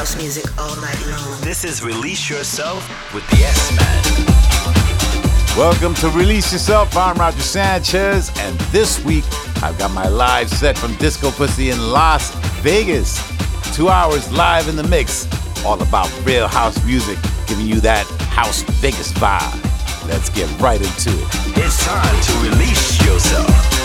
house music all night long. This is Release Yourself with the S Man. Welcome to Release Yourself. I'm Roger Sanchez, and this week I've got my live set from Discopussy in Las Vegas. Two hours live in the mix, all about real house music, giving you that House Vegas vibe. Let's get right into it. It's time to release yourself.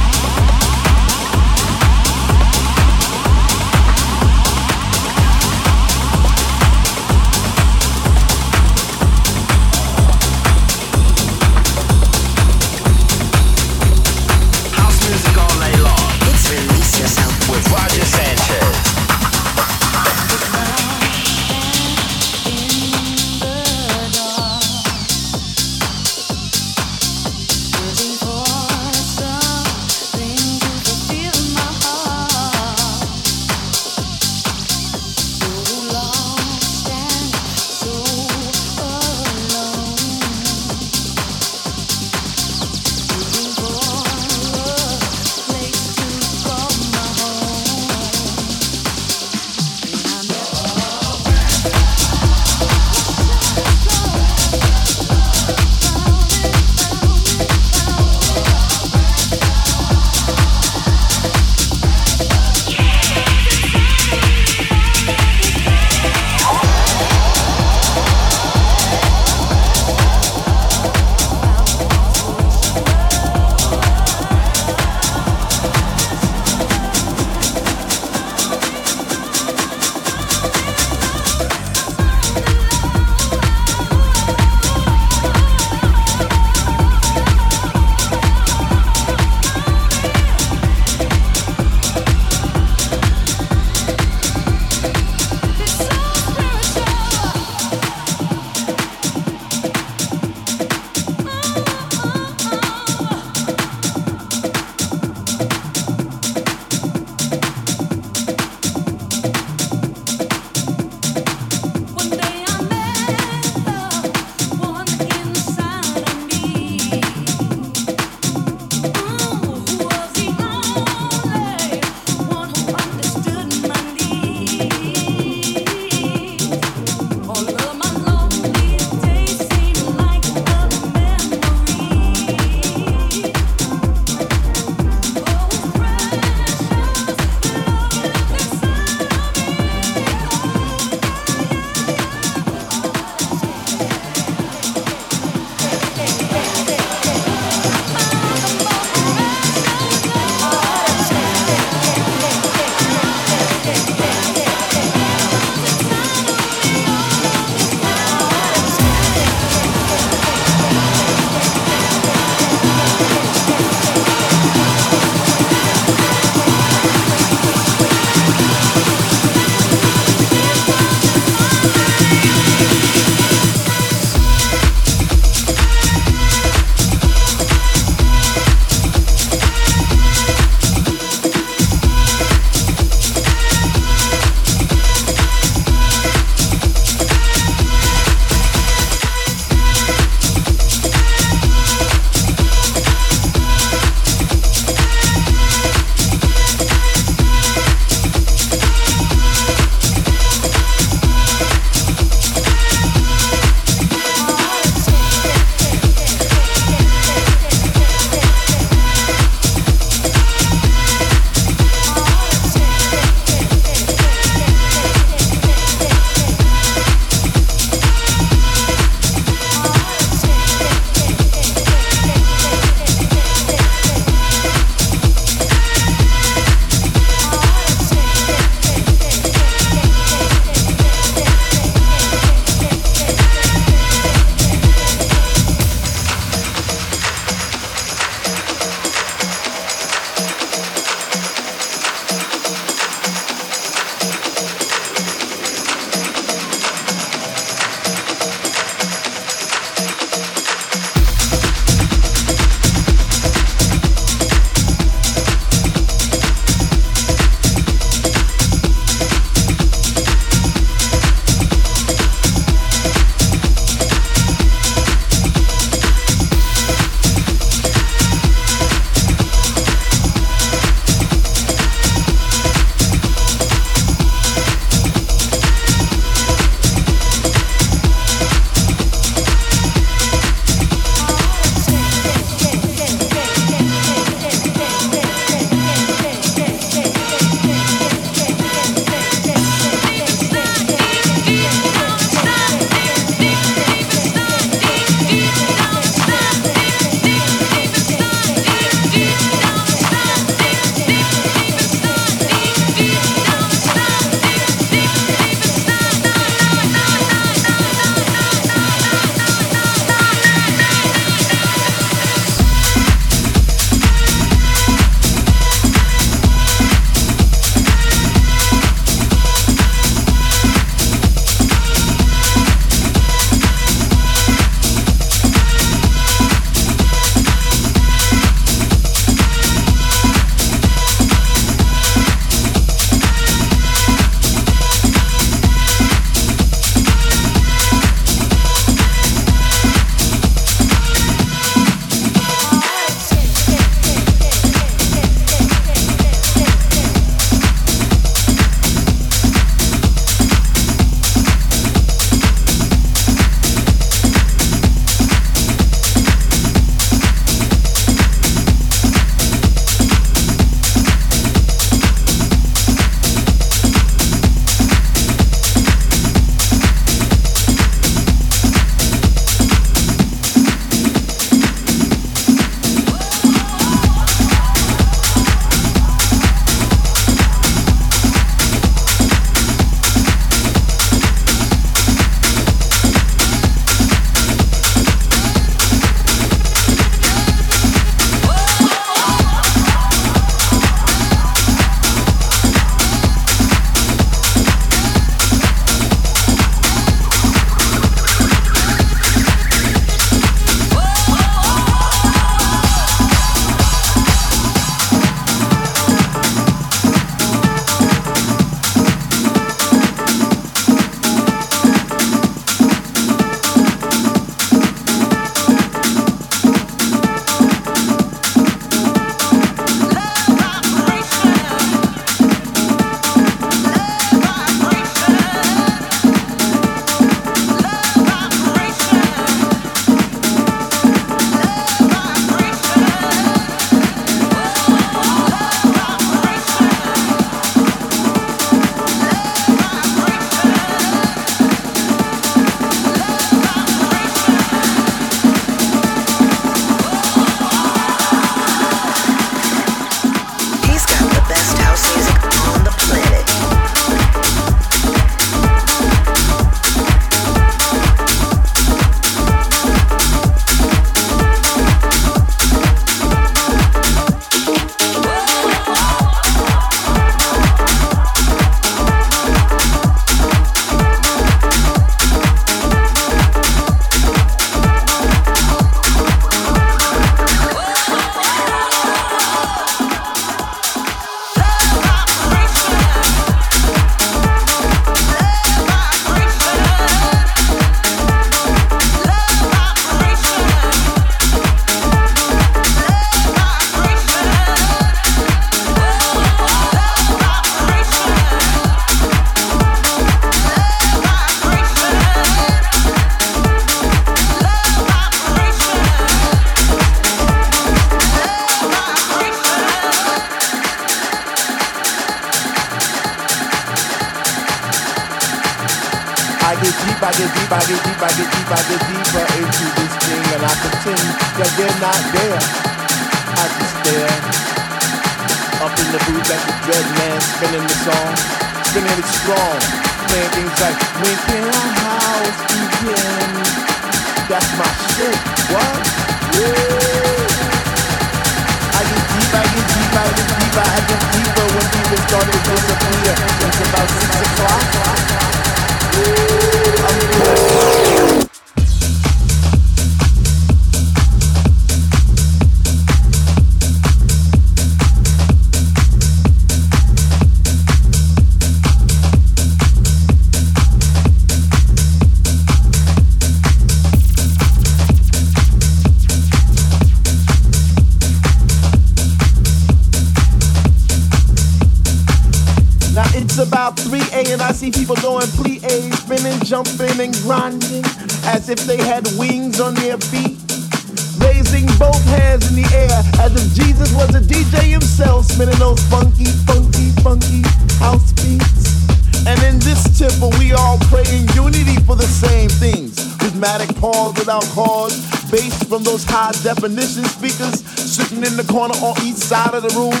Side of the room,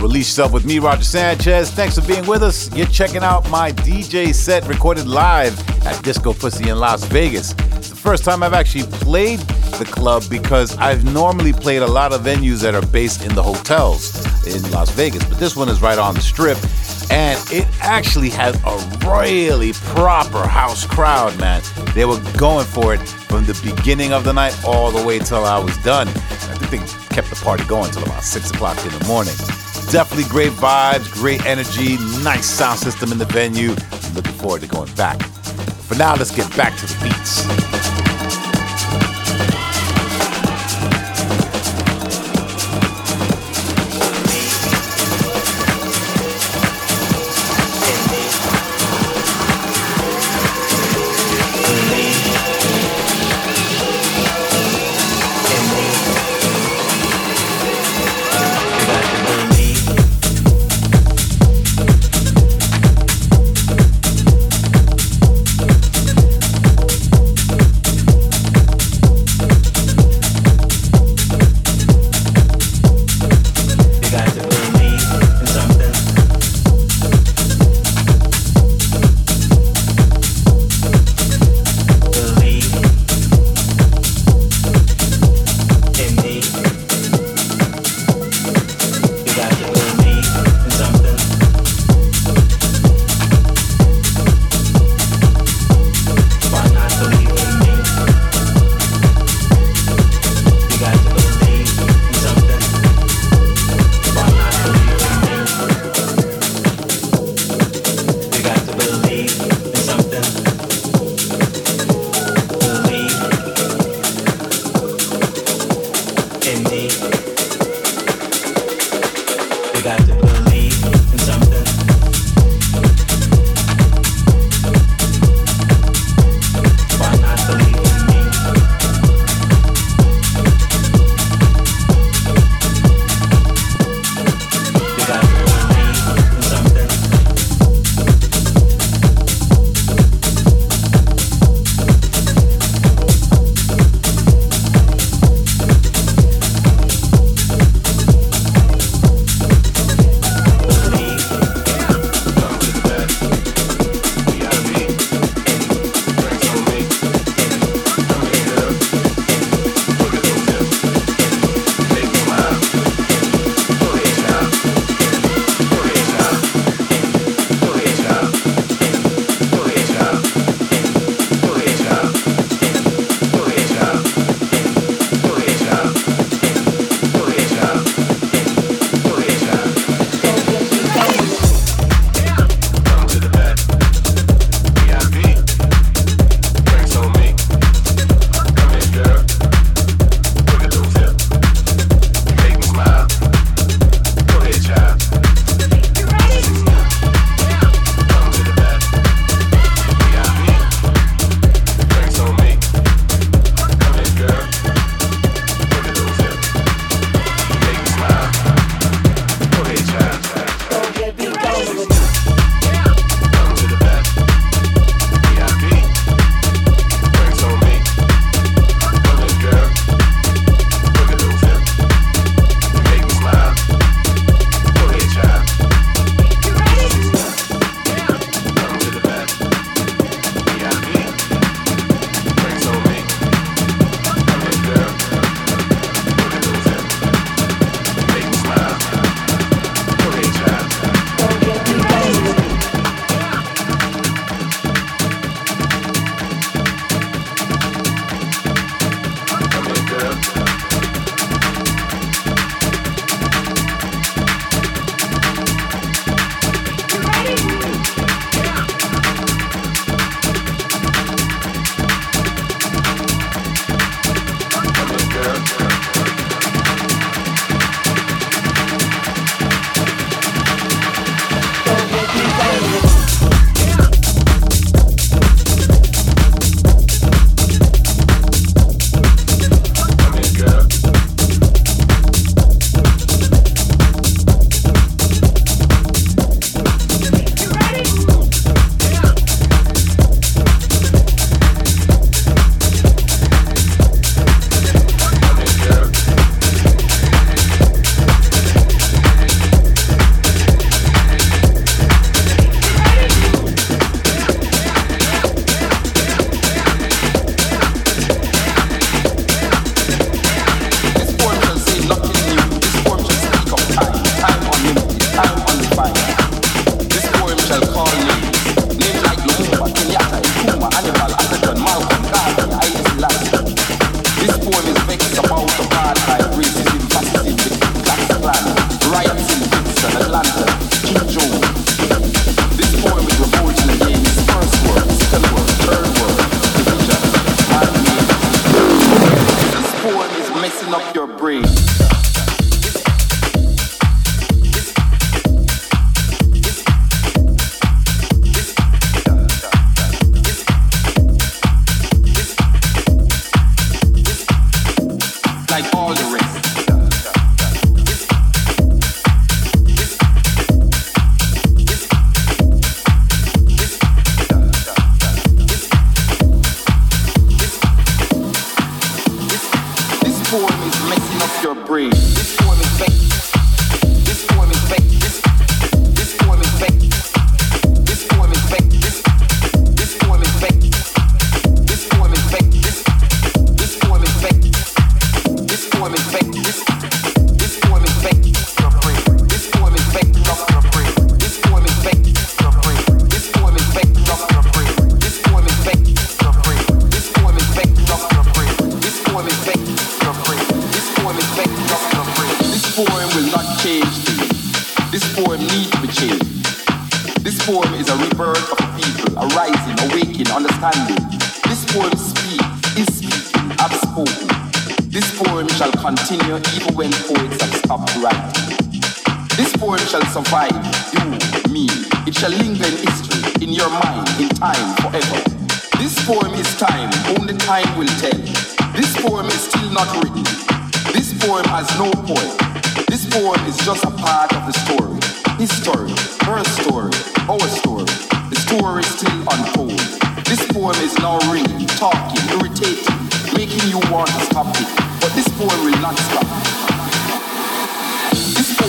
Release Yourself with me, Roger Sanchez. Thanks for being with us. You're checking out my DJ set recorded live at Discopussy in Las Vegas. It's the first time I've actually played the club because I've normally played a lot of venues that are based in the hotels in Las Vegas, but this one is right on the strip. And it actually has a really proper house crowd, man. They were going for it from the beginning of the night all the way till I was done. I think they kept the party going till about six o'clock in the morning. Definitely great vibes, great energy, nice sound system in the venue. looking forward to going back. For now, let's get back to the beats.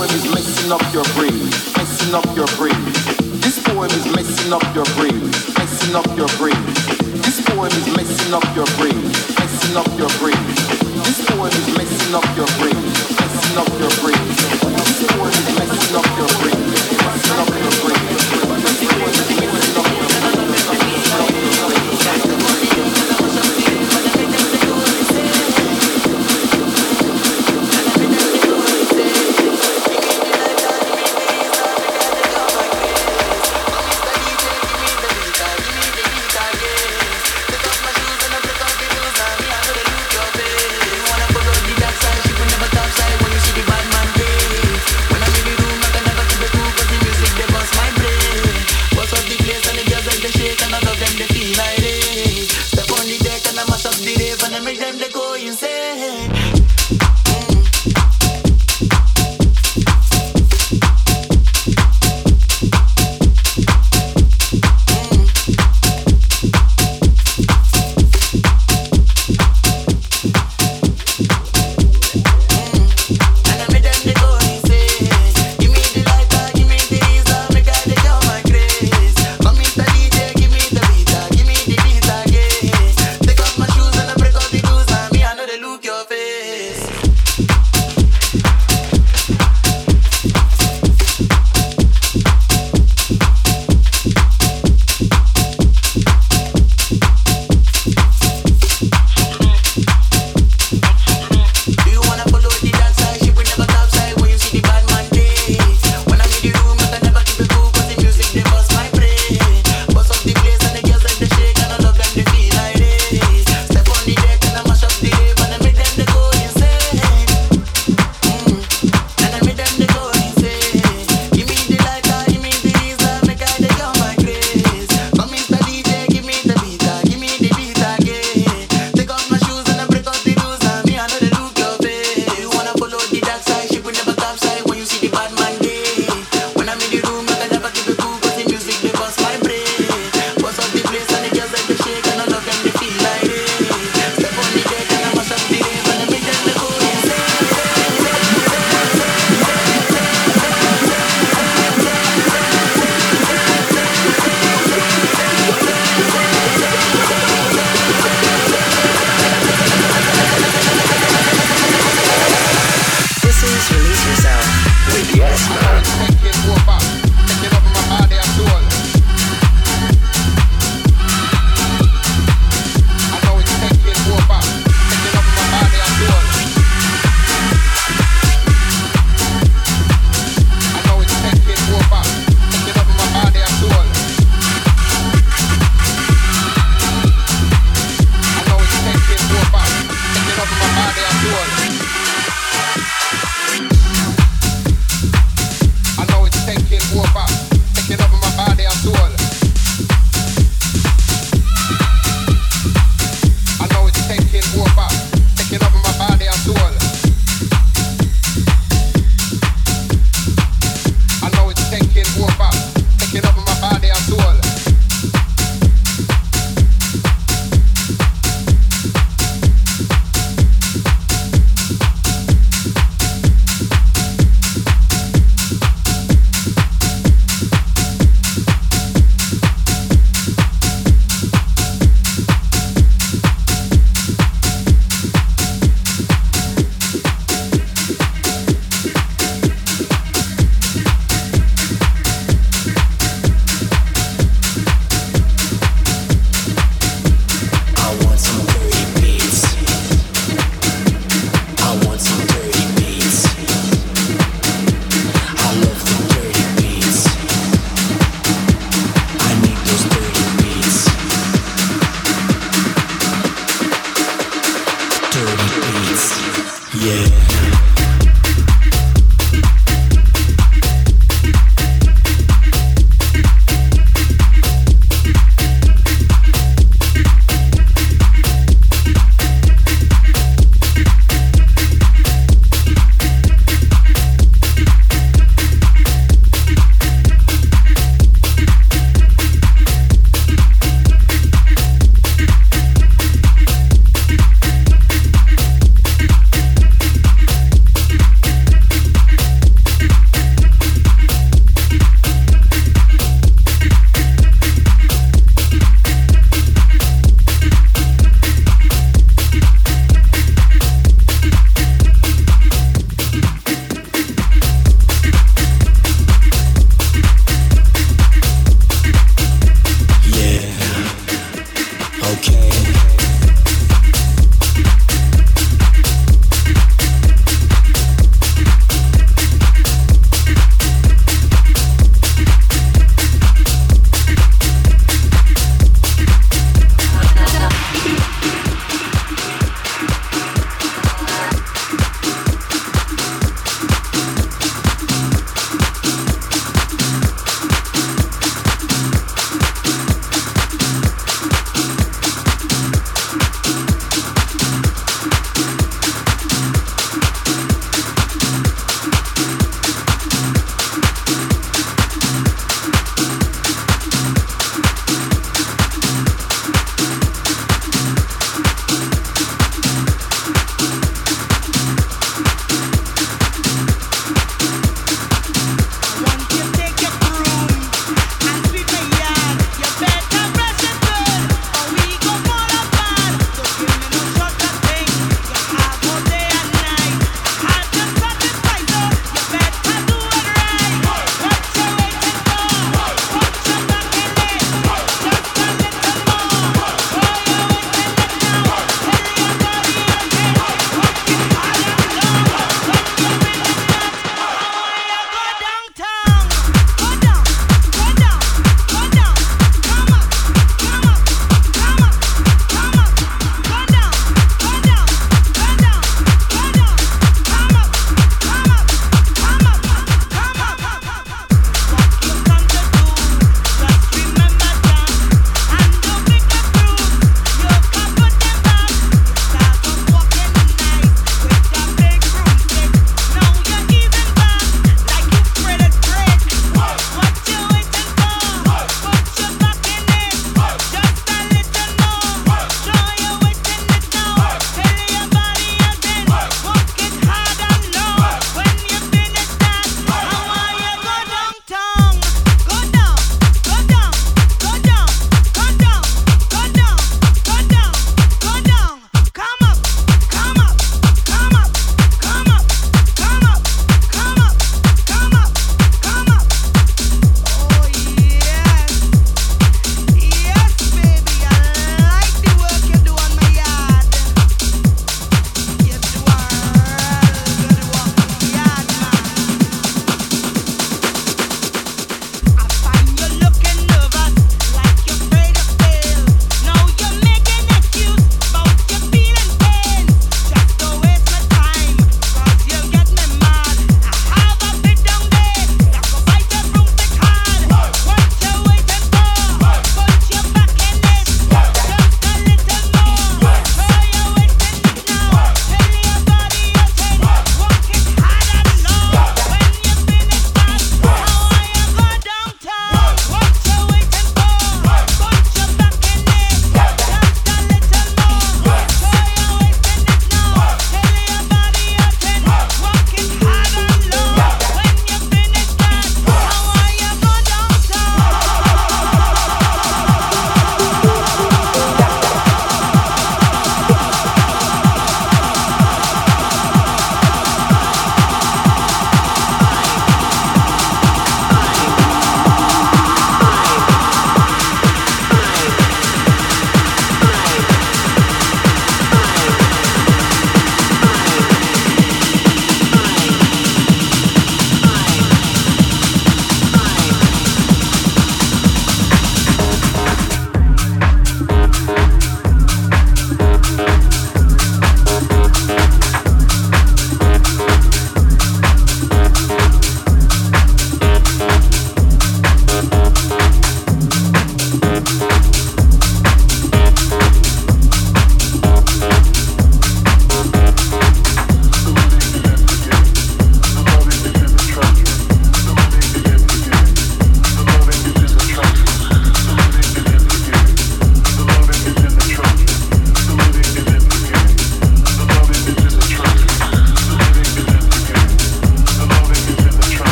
poem is messing up your brain, messing up your brain. This poem is messing up your brain, messing up your brain. This poem is messing up your brain, messing up your brain. This poem is messing up your brain, messing up your brain. This poem is messing up your brain, messing up your brain.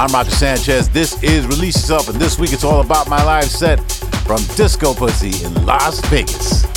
I'm Roger Sanchez. This is Release Yourself, and this week it's all about my live set from Discopussy in Las Vegas.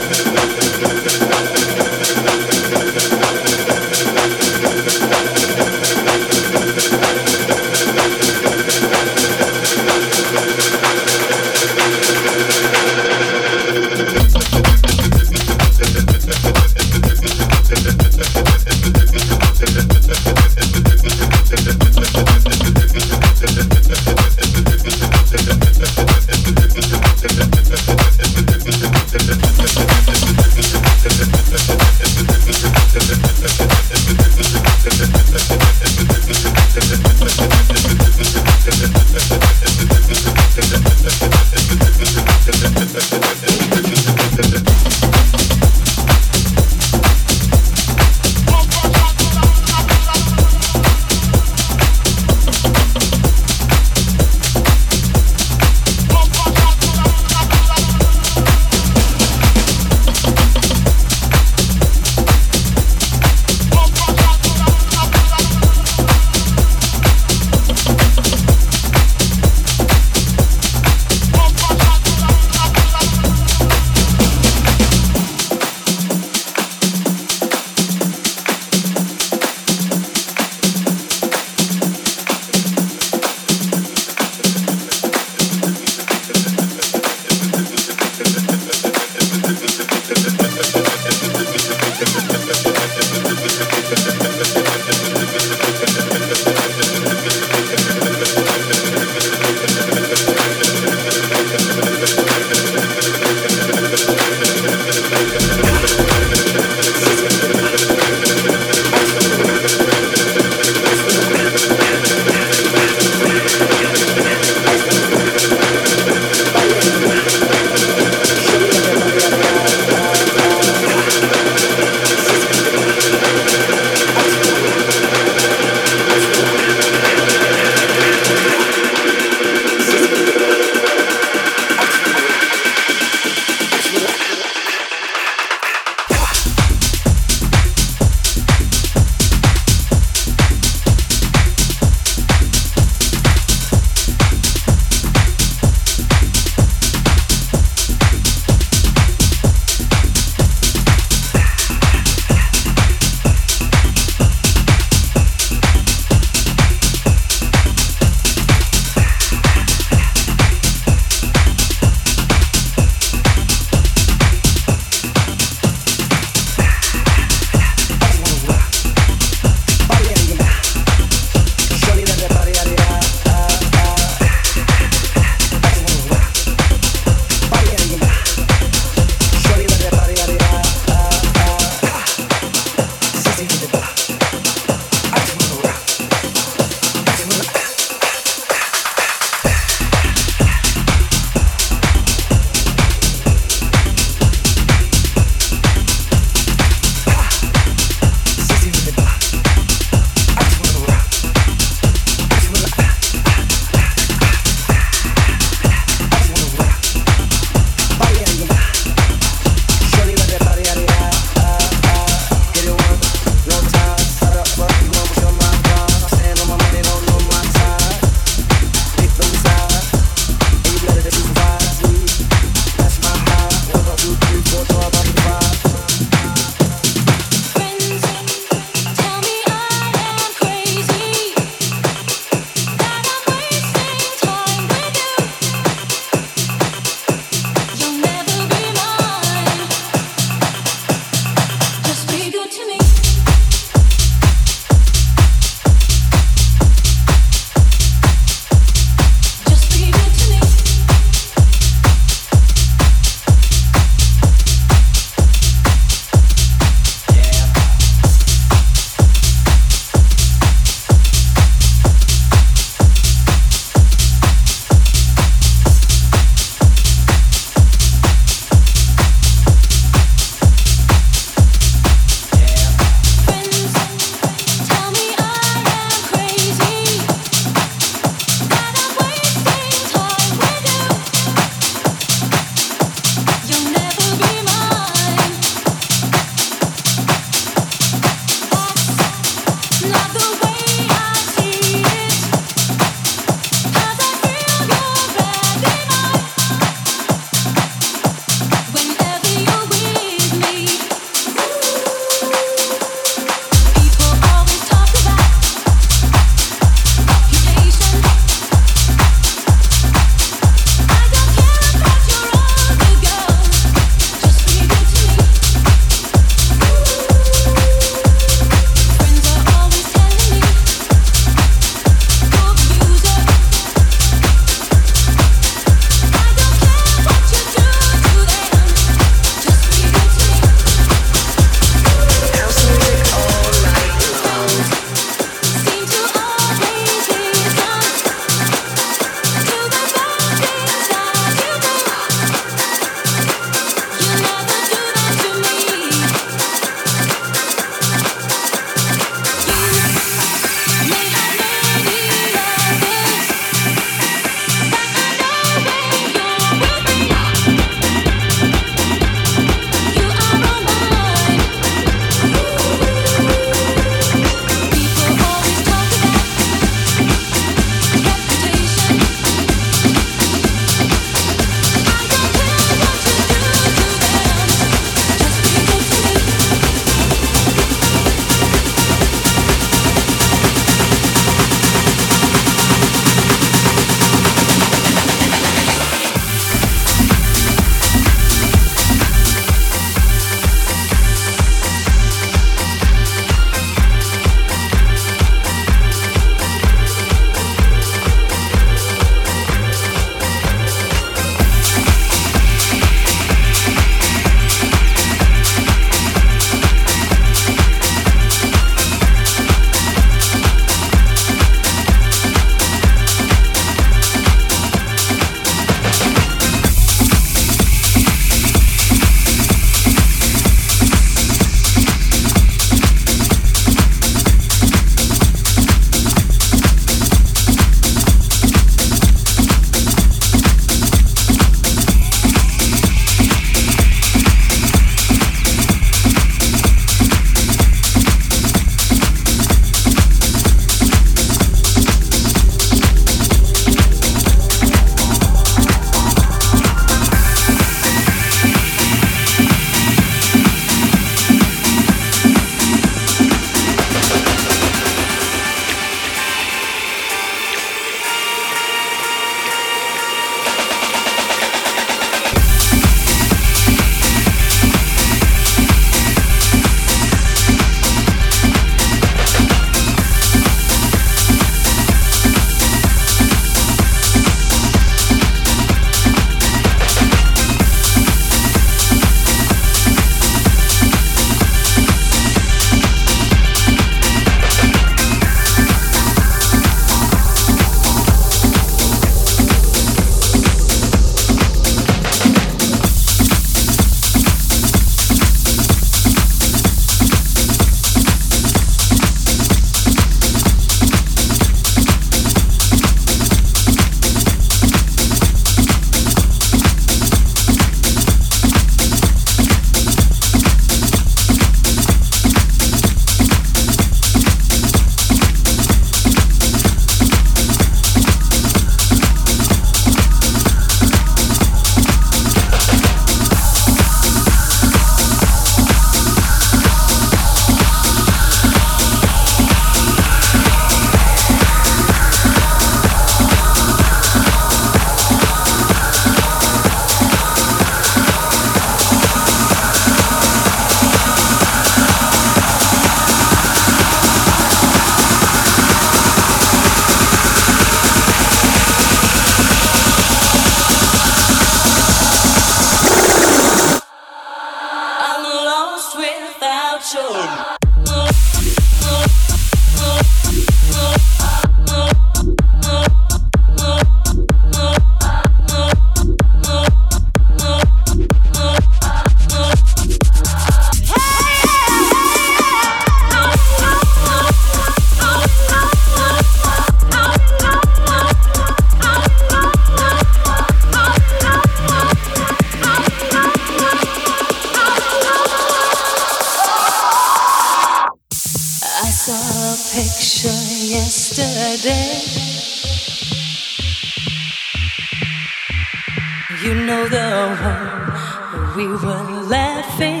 we were laughing.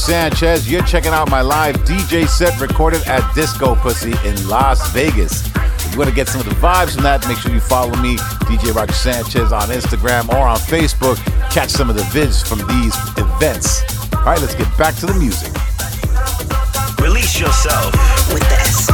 Sanchez. You're checking out my live DJ set recorded at Discopussy in Las Vegas. If you want to get some of the vibes from that, make sure you follow me, DJ Roger Sanchez, on Instagram or on Facebook. Catch some of the vids from these events. All right, let's get back to the music. Release yourself with the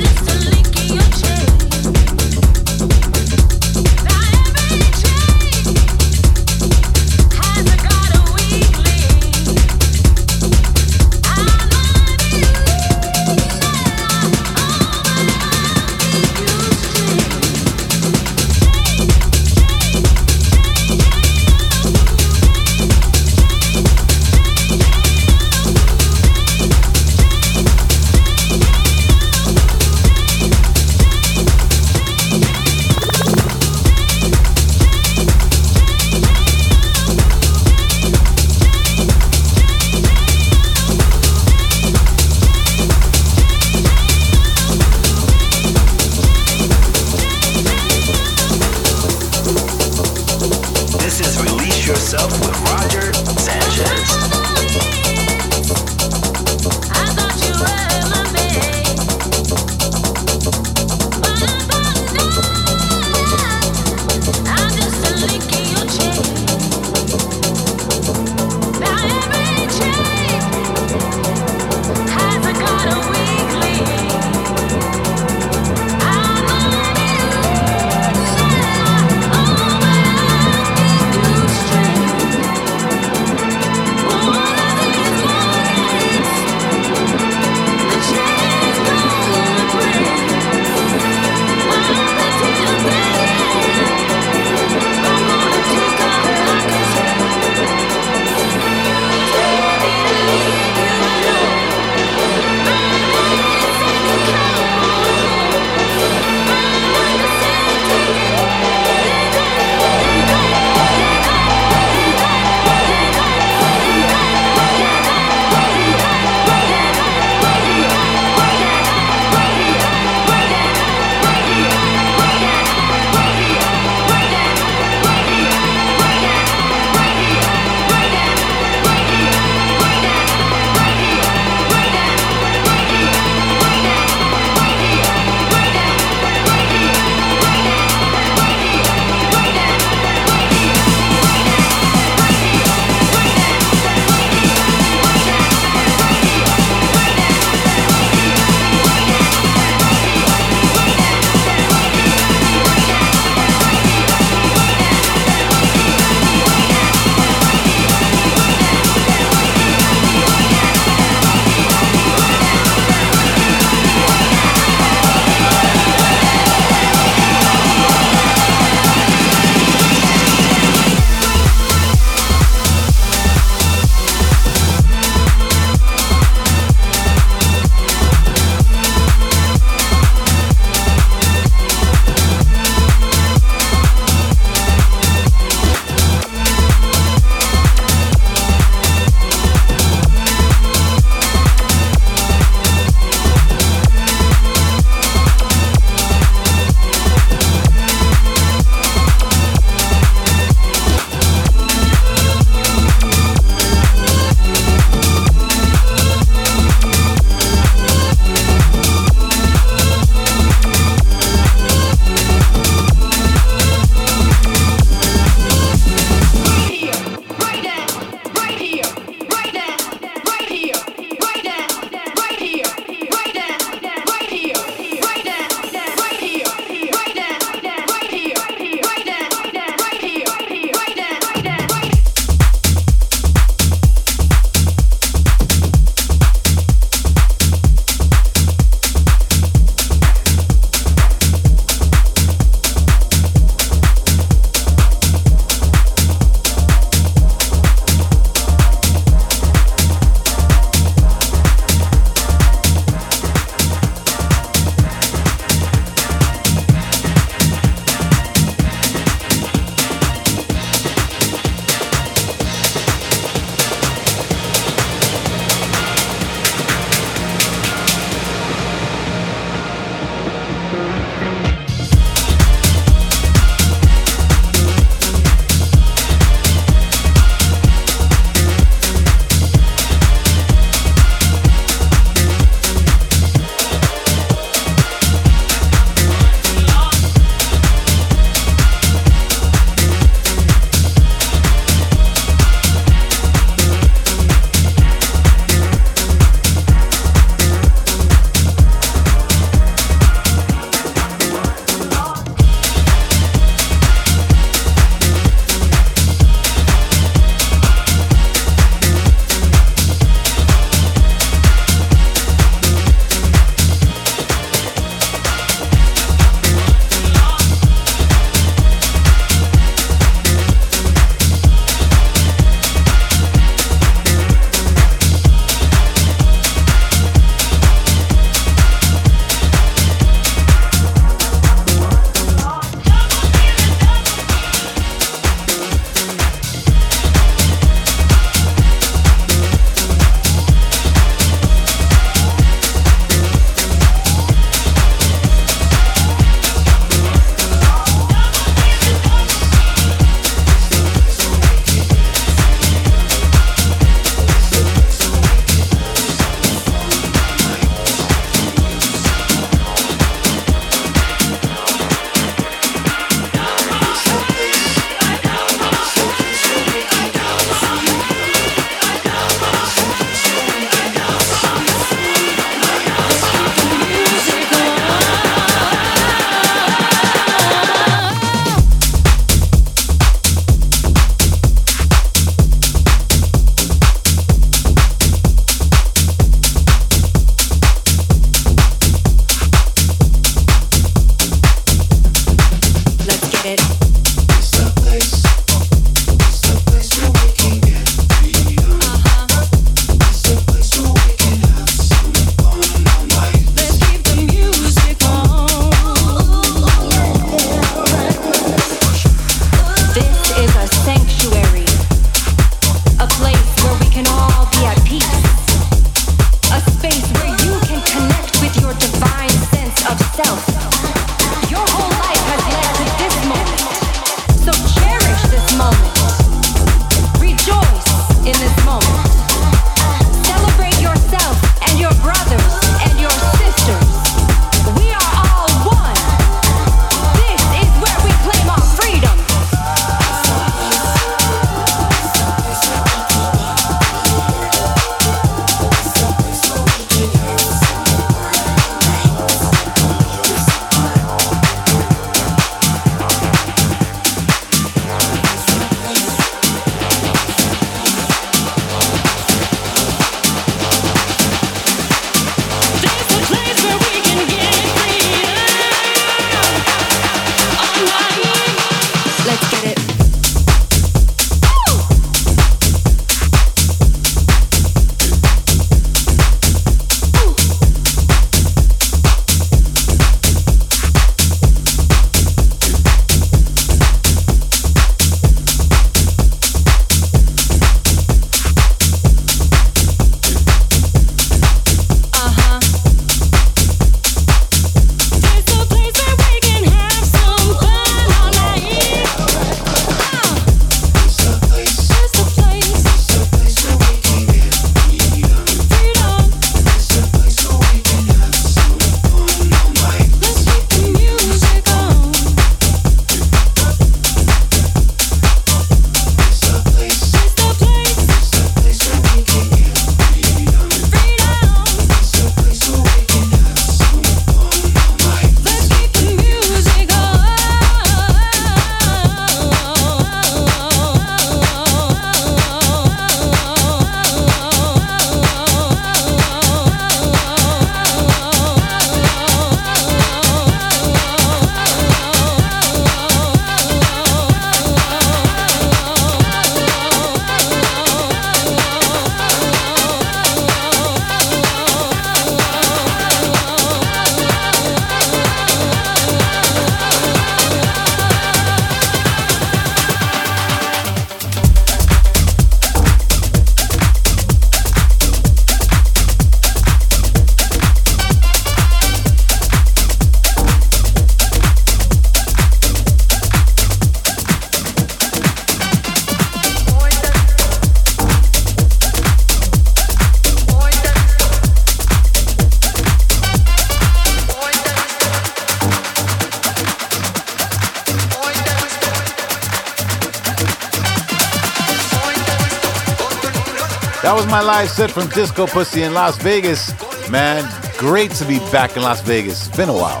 live set from Discopussy in Las Vegas. Man, great to be back in Las Vegas. It's been a while.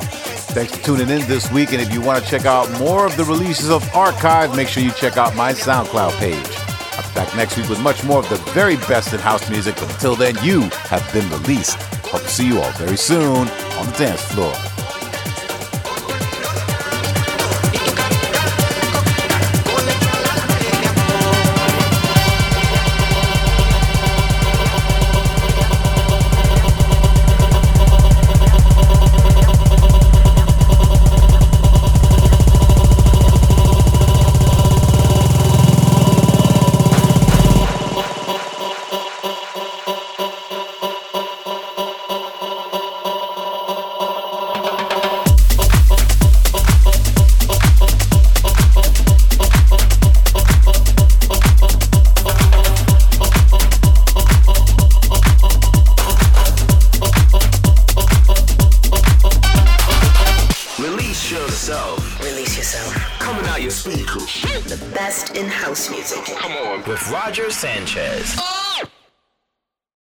Thanks for tuning in this week. And if you want to check out more of the releases of Archive, make sure you check out my SoundCloud page. I'll be back next week with much more of the very best in house music. But until then, you have been released. Hope to see you all very soon on the dance floor.